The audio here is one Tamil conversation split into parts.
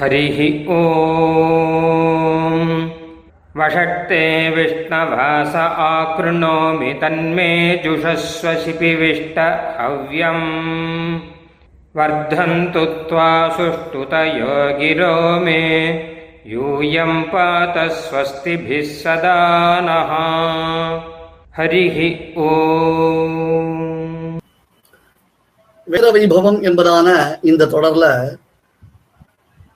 हरिः ॐ वषट्ते विष्णवास आकृणोमि तन्मे जुषस्व शिपिविष्ट हव्यम् वर्धन्तु त्वा सुष्ठुतयो गिरो मे यूयं पात स्वस्तिभिः सदा नः हरिः ॐ வீர வைபவம் என்பதான இந்த தொடர்ல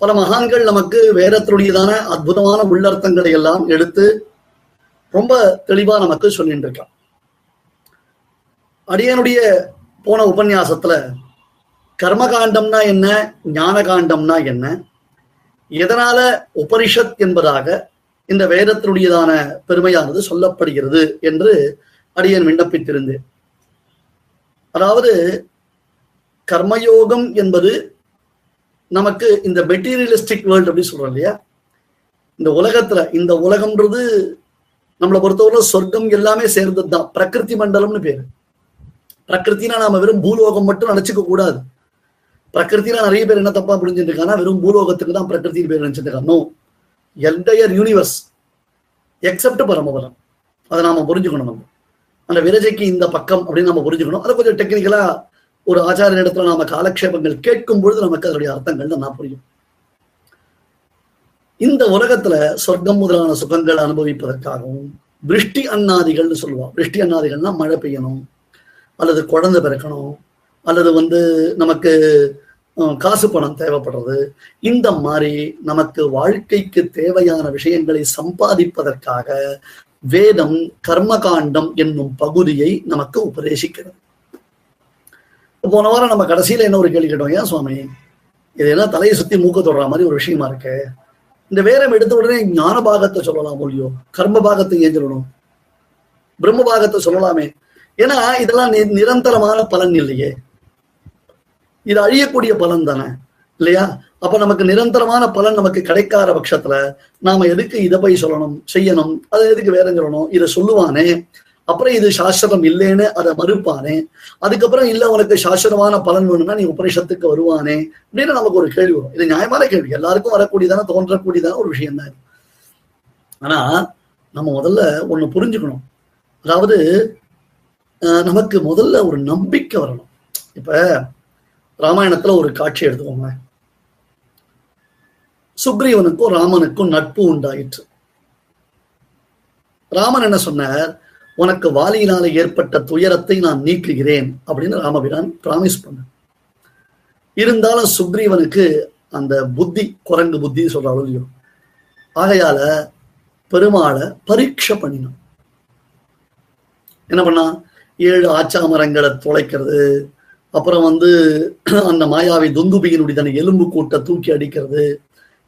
பல மகான்கள் நமக்கு வேதத்தினுடையதான அற்புதமான உள்ளர்த்தங்களை எல்லாம் எடுத்து ரொம்ப தெளிவா நமக்கு சொல்லிட்டு இருக்கான் அடியனுடைய போன உபன்யாசத்துல கர்மகாண்டம்னா என்ன ஞான காண்டம்னா என்ன எதனால உபனிஷத் என்பதாக இந்த வேதத்தினுடையதான பெருமையானது சொல்லப்படுகிறது என்று அடியன் விண்ணப்பித்திருந்தேன். அதாவது கர்மயோகம் என்பது நமக்கு இந்த மெட்டீரியலிஸ்டிக் வேர்ல்டு அப்படின்னு சொல்றோம் இல்லையா? இந்த உலகத்துல இந்த உலகம்ன்றது நம்மளை பொறுத்தவரை சொர்க்கம் எல்லாமே சேர்ந்தது தான் பிரகிருதி மண்டலம்னு பேரு. பிரகிருத்தினா நாம வெறும் பூலோகம் மட்டும் நினைச்சுக்க கூடாது. பிரகிருத்தினா நிறைய பேர் என்ன தப்பா புரிஞ்சுட்டு இருக்காங்கன்னா வெறும் பூலோகத்துக்கு தான் பிரகிருத்தின் பேர் நினைச்சிட்டு இருக்காங்க. நோ என்டையர் யூனிவர்ஸ் எக்ஸப்ட் பரமபலம் அதை நாம புரிஞ்சுக்கணும் நம்ம. அந்த விரஜைக்கு இந்த பக்கம் அப்படின்னு நம்ம புரிஞ்சுக்கணும். அதை கொஞ்சம் டெக்னிக்கலா ஒரு ஆச்சாரிய இடத்துல நாம காலக்ஷேபங்கள் கேட்கும் பொழுது நமக்கு அதனுடைய அர்த்தங்கள் நல்லா புரியும். இந்த உலகத்துல சொர்க்கம் முதலான சுகங்கள் அனுபவிப்பதற்காகவும் விருஷ்டி அன்னாதிகள்னு சொல்லுவோம். விருஷ்டி அன்னாதிகள்னா மழை பெய்யணும் அல்லது குழந்தை பிறக்கணும் அல்லது வந்து நமக்கு காசு பணம் தேவைப்படுறது. இந்த மாதிரி நமக்கு வாழ்க்கைக்கு தேவையான விஷயங்களை சம்பாதிப்பதற்காக வேதம் கர்மகாண்டம் என்னும் பகுதியை நமக்கு உபதேசிக்கிறது. போன வாரம் நம்ம கடைசியில என்ன ஒரு கேள்வி கேட்டோம்? ஏன் சுவாமி? இதெல்லாம் தலையை சுத்தி மூக்க தொடுற மாதிரி ஒரு விஷயமா இருக்கு. இந்த வேரம் எடுத்த உடனே ஞான பாகத்தை சொல்லலாம் இல்லையோ கர்ம பாகத்தை ஏன் சொல்லணும்? பிரம்ம பாகத்தை சொல்லலாமே. ஏன்னா இதெல்லாம் நி- நிரந்தரமான பலன் இல்லையே. இது அழியக்கூடிய பலன் தானே இல்லையா? அப்ப நமக்கு நிரந்தரமான பலன் நமக்கு கிடைக்காத பட்சத்துல நாம எதுக்கு இதை போய் சொல்லணும் செய்யணும் அதை எதுக்கு வேற சொல்லணும் இதை சொல்லுவானே. அப்புறம் இது சாஸ்திரம் இல்லைன்னு அதை மறுப்பானே. அதுக்கப்புறம் இல்ல உனக்கு சாஸ்திரமான பலன் வேணும்னா நீ உபநிஷத்துக்கு வருவானே அப்படின்னு நமக்கு ஒரு கேள்வி வரும். இது நியாயமான கேள்வி. எல்லாருக்கும் வரக்கூடியதான தோன்றக்கூடியதான ஒரு விஷயம் தான் ஆனா நம்ம முதல்ல ஒண்ணு புரிஞ்சுக்கணும். அதாவது நமக்கு முதல்ல ஒரு நம்பிக்கை வரணும். இப்ப ராமாயணத்துல ஒரு காட்சி எடுத்துக்கோங்க சுக்ரீவனுக்கும் ராமனுக்கும் நட்பு உண்டாயிற்று. ராமன் என்ன சொன்னார்? உனக்கு வாலியினால ஏற்பட்ட துயரத்தை நான் நீக்குகிறேன் அப்படின்னு ராமபிரான் பிராமிஸ் பண்ண இருந்தாலும் சுக்ரீவனுக்கு அந்த புத்தி குரங்கு புத்தி சொல்றாலும் இல்லையோ ஆகையால பெருமாளை பரீட்சை பண்ணினான். என்ன பண்ணா ஏழு ஆச்சா மரங்களை துளைக்கிறது அப்புறம் வந்து அந்த மாயாவி துந்துபியினுடைய தன் எலும்பு கூட்டை தூக்கி அடிக்கிறது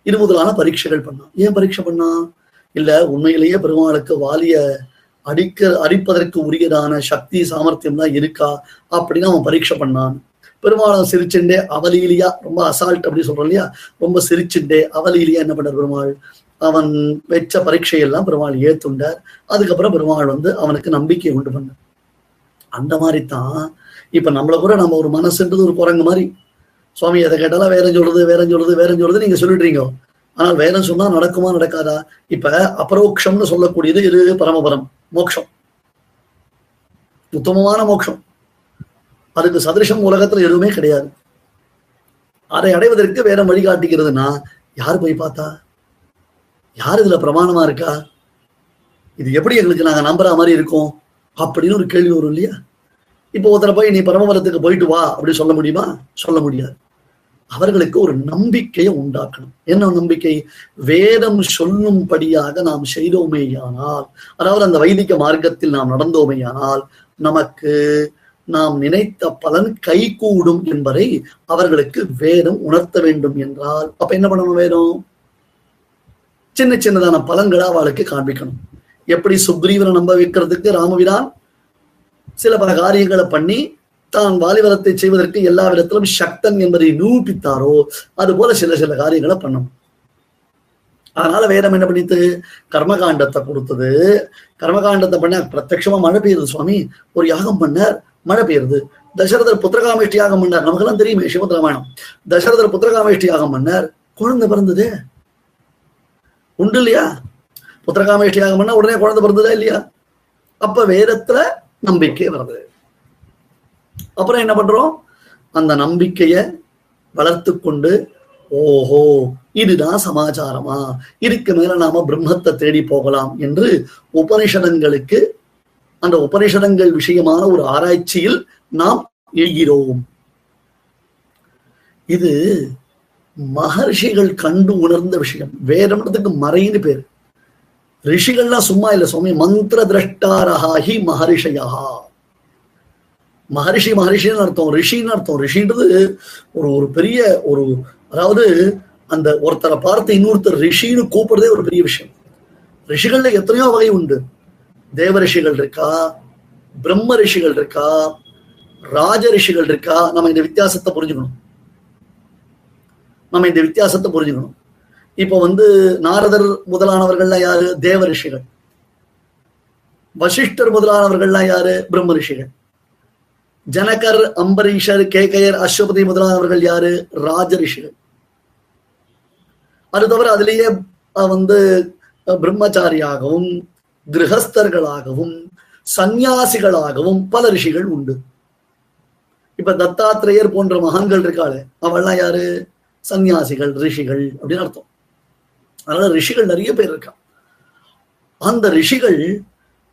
இது முதலான பரீட்சைகள் பண்ணான். ஏன் பரீட்சை பண்ணான்? இல்ல உண்மையிலேயே பெருமாளுக்கு வாலிய அடிக்க அடிப்பதற்கு உரியதான சக்தி சாமர்த்தியம் தான் இருக்கா அப்படின்னு அவன் பரீட்சை பண்ணான். பெருமாளை சிரிச்சுண்டே அவலீலியா ரொம்ப அசால்ட் அப்படின்னு சொல்றோம் இல்லையா? ரொம்ப சிரிச்சுண்டே அவலியிலியா என்ன பண்ணார் பெருமாள்? அவன் வச்ச பரீட்சையெல்லாம் பெருமாள் ஏத்துண்டார். அதுக்கப்புறம் பெருமாள் வந்து அவனுக்கு நம்பிக்கையை உண்டு பண்ணார். அந்த மாதிரி தான் இப்ப நம்மள கூட நம்ம ஒரு மனசுன்றது ஒரு குரங்கு மாதிரி. சுவாமி எதை கேட்டாலும் வேற சொல்றது வேற சொல்றது வேற சொல்றது நீங்க சொல்லிடுறீங்க. ஆனால் வேதம் சொன்னா நடக்குமா நடக்காதா? இப்ப அபரோக்ஷம்னு சொல்லக்கூடியது இது பரமபரம் மோட்சம் உத்தமமான மோட்சம் அதுக்கு சதிருஷம் உலகத்துல எதுவுமே கிடையாது. அதை அடைவதற்கு வேதம் வழிகாட்டுகிறதுனா யார் போய் பார்த்தா? யார் இதுல பிரமாணமா இருக்கா? இது எப்படி எங்களுக்கு நாங்க நம்புற மாதிரி இருக்கோம்? அப்படின்னு ஒரு கேள்வி வரும் இல்லையா? இப்போ ஒருத்தரை போய் நீ பரமபரத்துக்கு போயிட்டு வா அப்படின்னு சொல்ல முடியுமா? சொல்ல முடியாது. அவர்களுக்கு ஒரு நம்பிக்கையை உண்டாக்கணும். என்ன நம்பிக்கை? வேதம் சொல்லும்படியாக நாம் செய்தோமேயானால் அதாவது அந்த வைதிக மார்க்கத்தில் நாம் நடந்தோமேயானால் நமக்கு நாம் நினைத்த பலன் கைகூடும் என்பதை அவர்களுக்கு வேதம் உணர்த்த வேண்டும் என்றால் அப்ப என்ன பண்ணணும் வேதம்? சின்ன சின்னதான பலன்களை அவளுக்கு காண்பிக்கணும். எப்படி சுக்ரீவனை நம்ப வைக்கிறதுக்கு ராமபிரான் சில பல காரியங்களை பண்ணி தான் வாலிபலத்தை செய்வதற்கு எல்லா விதத்திலும் சக்தன் என்பதை நிரூபித்தாரோ? அது போல சில சில காரியங்களை பண்ணணும். அதனால வேதம் என்ன பண்ணித்து? கர்மகாண்டத்தை கொடுத்தது. கர்மகாண்டத்தை பண்ண பிரத்யட்சமா மழை பெய்யுது சுவாமி. ஒரு யாகம் பண்ணார் மழை பெய்யுது. தசரதர் புத்திரகாமேஷ்டி யாகம் பண்ணார். நமக்கெல்லாம் தெரியுமே சிவத் ராமாயணம் தசரதர் புத்திரகாமேஷ்டி யாகம் பண்ணார். குழந்தை பிறந்தது. உண்டு இல்லையா? புத்திரகாமேஷ்டி யாகம் பண்ணா உடனே குழந்தை பிறந்ததா இல்லையா? அப்ப வேதத்துல நம்பிக்கை வருது. அப்புறம் என்ன பண்றோம்? அந்த நம்பிக்கைய வளர்த்து கொண்டு ஓஹோ இதுதான் சமாச்சாரமா? இதுக்கு மேல நாம பிரம்மத்தை தேடி போகலாம் என்று உபனிஷதங்களுக்கு அந்த உபனிஷதங்கள் விஷயமான ஒரு ஆராய்ச்சியில் நாம் எழுகிறோம். இது மகர்ஷிகள் கண்டு உணர்ந்த விஷயம். வேதம்ன்றதுக்கு மறைன்னு பேரு. ரிஷிகள்லாம் சும்மா இல்ல சுவாமி. மந்திர திரஷ்டாரஹாஹி மகரிஷயா. மகரிஷி மகரிஷின்னு அர்த்தம். ரிஷின்னு அர்த்தம். ரிஷின்றது ஒரு ஒரு பெரிய ஒரு அதாவது அந்த ஒருத்தரை பார்த்து இன்னொருத்தர் ரிஷின்னு கூப்பிடுறதே ஒரு பெரிய விஷயம். ரிஷிகள்ல எத்தனையோ வகை உண்டு. தேவ ரிஷிகள் இருக்கா? பிரம்ம ரிஷிகள் இருக்கா? ராஜ ரிஷிகள் இருக்கா? நம்ம இந்த வித்தியாசத்தை புரிஞ்சுக்கணும். நம்ம இந்த வித்தியாசத்தை புரிஞ்சுக்கணும். இப்போ வந்து நாரதர் முதலானவர்கள்லாம் யாரு? தேவ ரிஷிகள் வசிஷ்டர் முதலானவர்கள்லாம் யாரு? பிரம்ம ரிஷிகள். ஜனகர் அம்பரீஷர் கேகையர் அஸ்வபதி முதலானவர்கள் யாரு? ராஜ ரிஷிகள் அது தவிர அதுலேயே வந்து பிரம்மச்சாரியாகவும் கிரகஸ்தர்களாகவும் சந்நியாசிகளாகவும் பல ரிஷிகள் உண்டு. இப்ப தத்தாத்திரேயர் போன்ற மகான்கள் இருக்காளே அவள்லாம் யாரு? சந்நியாசிகள் ரிஷிகள் அப்படின்னு அர்த்தம். அதனால ரிஷிகள் நிறைய பேர் இருக்கா அந்த ரிஷிகள்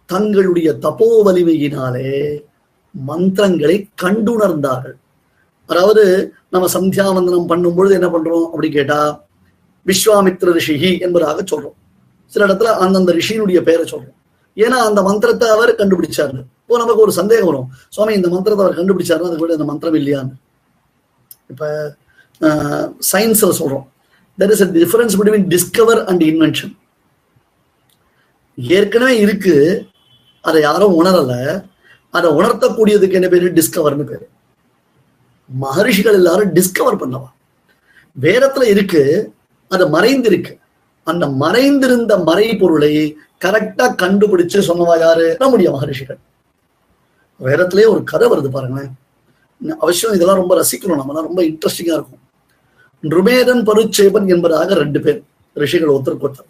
தங்களுடைய தபோ வலிமையினாலே மந்திரங்களை கண்டுணர்ந்தார்கள். அதாவது நம்ம சந்தியாவந்தனம் பண்ணும் பொழுது என்ன பண்றோம் அப்படி கேட்டா விஸ்வாமித்ர ரிஷிகி என்பதாக சொல்றோம். சில இடத்துல அந்தந்த ரிஷியினுடைய பெயரை சொல்றோம். ஏன்னா அந்த மந்திரத்தை அவர் கண்டுபிடிச்சாரு இப்போ நமக்கு ஒரு சந்தேகம் வரும். சுவாமி இந்த மந்திரத்தை அவர் கண்டுபிடிச்சாருன்னா அது கூட இந்த மந்திரம் இல்லையான்னு. இப்ப சயின்ஸ்ல சொல்றோம். There is a difference between discover and invention ஏற்கனவே இருக்கு. அதை யாரும் உணரல. அதை உணர்த்தக்கூடியதுக்கு என்ன பேரு? டிஸ்கவர்னு பேரு. மகரிஷிகள் எல்லாரும் டிஸ்கவர் பண்ணவா? வேதத்துல இருக்கு அது மறைந்திருக்கு. அந்த மறைந்திருந்த மறை பொருளை கரெக்டா கண்டுபிடிச்சு சொன்னவா யாரு? நம்முடைய மகரிஷிகள். வேதத்திலே ஒரு கதை வருது பாருங்களேன். அவசியம் இதெல்லாம் ரொம்ப ரசிக்கணும். நம்ம ரொம்ப இன்ட்ரெஸ்டிங்கா இருக்கும். நிருமேதன் பருச்சேபன் என்பதாக ரெண்டு பேர் ரிஷிகள் ஒருத்தருக்கு ஒருத்தர்.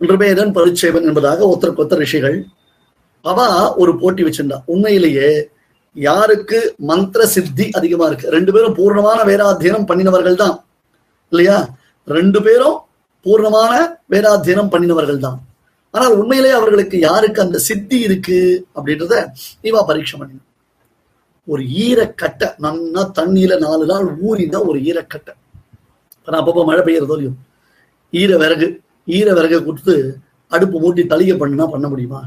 நிருமேதன் பருச்சேபன் என்பதாக ஒருத்தருக்கு ஒருத்தர் ரிஷிகள் அவ ஒரு போட்டி வச்சிருந்தா. உண்மையிலேயே யாருக்கு மந்திர சித்தி அதிகமா இருக்கு? ரெண்டு பேரும் பூர்ணமான வேதாத்தியனம் பண்ணினவர்கள் தான் இல்லையா? ரெண்டு பேரும் பூர்ணமான வேதாத்தியனம் பண்ணினவர்கள் தான் ஆனால் உண்மையிலேயே அவர்களுக்கு யாருக்கு அந்த சித்தி இருக்கு அப்படின்றத இவா பரீட்சை பண்ணின. ஒரு ஈரக்கட்டை நன்னா தண்ணியில நாலு நாள் ஊறினா ஒரு ஈரக்கட்டை. நான் அப்பப்போ மழை பெய்யறதோ இல்லையோ. ஈர விறகு ஈர விறகை கொடுத்து அடுப்பு மூட்டி தளிகை பண்ணுனா பண்ண முடியுமா?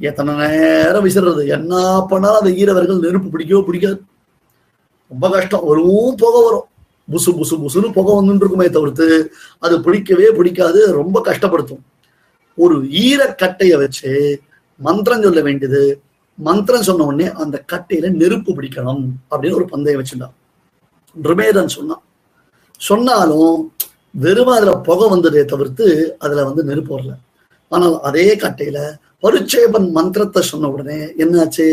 எத்தனை நேரம் விசிறது? என்ன பண்ணாலும் அந்த ஈரவர்கள் நெருப்பு பிடிக்கவோ பிடிக்காது. ரொம்ப கஷ்டம். வரும் புகை வரும். புசு புசு புசுன்னு புகை வந்துட்டு இருக்குமே தவிர்த்து அது பிடிக்கவே பிடிக்காது. ரொம்ப கஷ்டப்படுத்தும். ஒரு ஈரக்கட்டையை வச்சு மந்திரம் சொல்ல வேண்டியது. மந்திரம் சொன்ன உடனே அந்த கட்டையில நெருப்பு பிடிக்கணும் அப்படின்னு ஒரு பந்தயம் வச்சுட்டான் ரிமேதன் சொன்னான். சொன்னாலும் வெறும் அதுல புகை வந்ததே தவிர்த்து அதுல வந்து நெருப்பு வரல. ஆனால் அதே கட்டையில பருச்சேபன் மந்திரத்தை சொன்ன உடனே என்னாச்சு?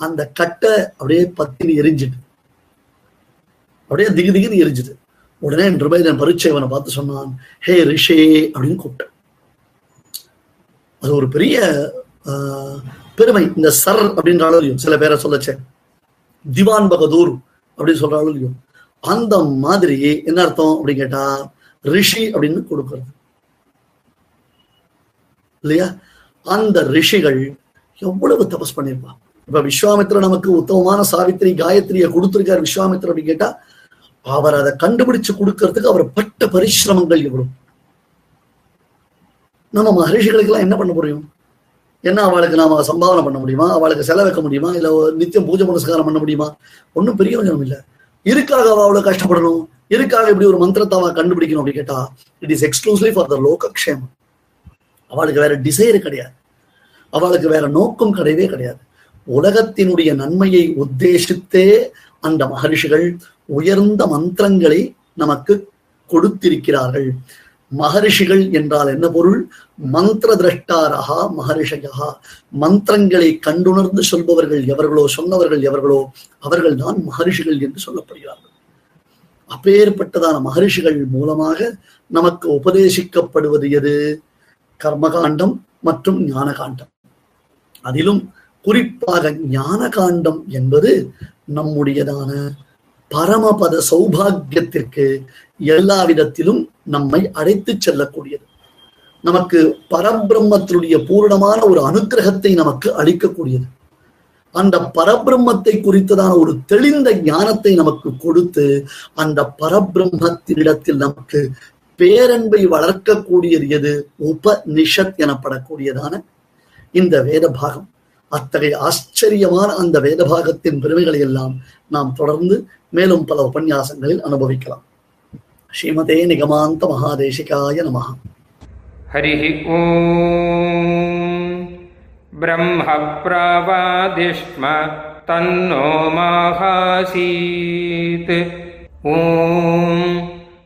அந்த கட்டை அப்படியே பத்தினி எரிஞ்சுட்டு அப்படியே திகு திகுன்னு எரிஞ்சுது. உடனே நிருபேதன் பரிச்சேவனை பார்த்து சொன்னான் ஹே ரிஷே அப்படின்னு கூப்பிட்டேன். அது ஒரு பெரிய பெருமை. இந்த சர் அப்படின்ற இல்லையோ சில பேரை சொல்லச்சே திவான் பகதூர் அப்படின்னு சொல்ற இல்லையோ அந்த மாதிரி என்ன அர்த்தம் அப்படின்னு கேட்டா ரிஷி அப்படின்னு கொடுக்கறது. இல்லையா? அந்த ரிஷிகள் எவ்வளவு தபஸ் பண்ணிருப்பான் இப்ப விஸ்வாமித்ர நமக்கு உத்தமமான சாவித்திரி காயத்ரியை கொடுத்திருக்காரு விஸ்வாமித்ர அப்படின்னு கேட்டா அவர் அதை கண்டுபிடிச்சு கொடுக்கறதுக்கு அவர் பட்ட பரிசிரமங்கள் எவ்வளவு? நம்ம மகரிஷிகளுக்கு எல்லாம் என்ன பண்ண முடியும்? என்ன அவளுக்கு நாம சம்பாவனை பண்ண முடியுமா? அவளுக்கு செலவைக்க முடியுமா? இல்ல ஒரு நித்தியம் பூஜை புனஸ்காரம் பண்ண முடியுமா? ஒன்றும் பெரிய கொஞ்சம் இல்ல. இருக்காக அவ அவ்வளவு கஷ்டப்படணும்? இருக்காக இப்படி ஒரு மந்திரத்தை அவன் கண்டுபிடிக்கணும் அப்படின்னு கேட்டா it is exclusive for the லோகக்ஷேமம். அவளுக்கு வேற டிசைர் கிடையாது. அவளுக்கு வேற நோக்கம் கிடையவே கிடையாது. உலகத்தினுடைய நன்மையை உத்தேசித்தே அந்த மகரிஷிகள் உயர்ந்த மந்திரங்களை நமக்கு கொடுத்திருக்கிறார்கள். மகரிஷிகள் என்றால் என்ன பொருள்? மந்திர திரஷ்டாரகா மகரிஷயா. மந்திரங்களை கண்டுணர்ந்து சொல்பவர்கள் எவர்களோ சொன்னவர்கள் எவர்களோ அவர்கள் தான் மகரிஷிகள் என்று சொல்லப்படுகிறார்கள். அப்பேற்பட்டதான மகரிஷிகள் மூலமாக நமக்கு உபதேசிக்கப்படுவது எது? கர்மகாண்டம் மற்றும் ஞான காண்டம் அதிலும் குறிப்பாக ஞான காண்டம் என்பது நம்முடையதான பரமபத சௌபாகியத்திற்கு எல்லா விதத்திலும் நம்மை அழைத்து செல்லக்கூடியது. நமக்கு பரபிரம்மத்தினுடைய பூரணமான ஒரு அனுக்கிரகத்தை நமக்கு அளிக்கக்கூடியது. அந்த பரபிரம்மத்தை குறித்ததான ஒரு தெளிந்த ஞானத்தை நமக்கு கொடுத்து அந்த பரபிரம்மத்தினிடத்தில் நமக்கு பேரன்பை வளர்க்கக்கூடியது எது உபனிஷத் எனப்படக்கூடியதான இந்த வேத பாகம் அத்தகைய ஆச்சரியமான அந்த வேத பாகத்தின் பெருமைகளை எல்லாம் நாம் தொடர்ந்து மேலும் பல உபன்யாசங்களில் அனுபவிக்கலாம் ஸ்ரீமதே நிகமாந்த மகாதேசிகாய நமஹ हरिः ॐ ब्रह्मप्रावादिष्म तन्नो माहासीत् ॐ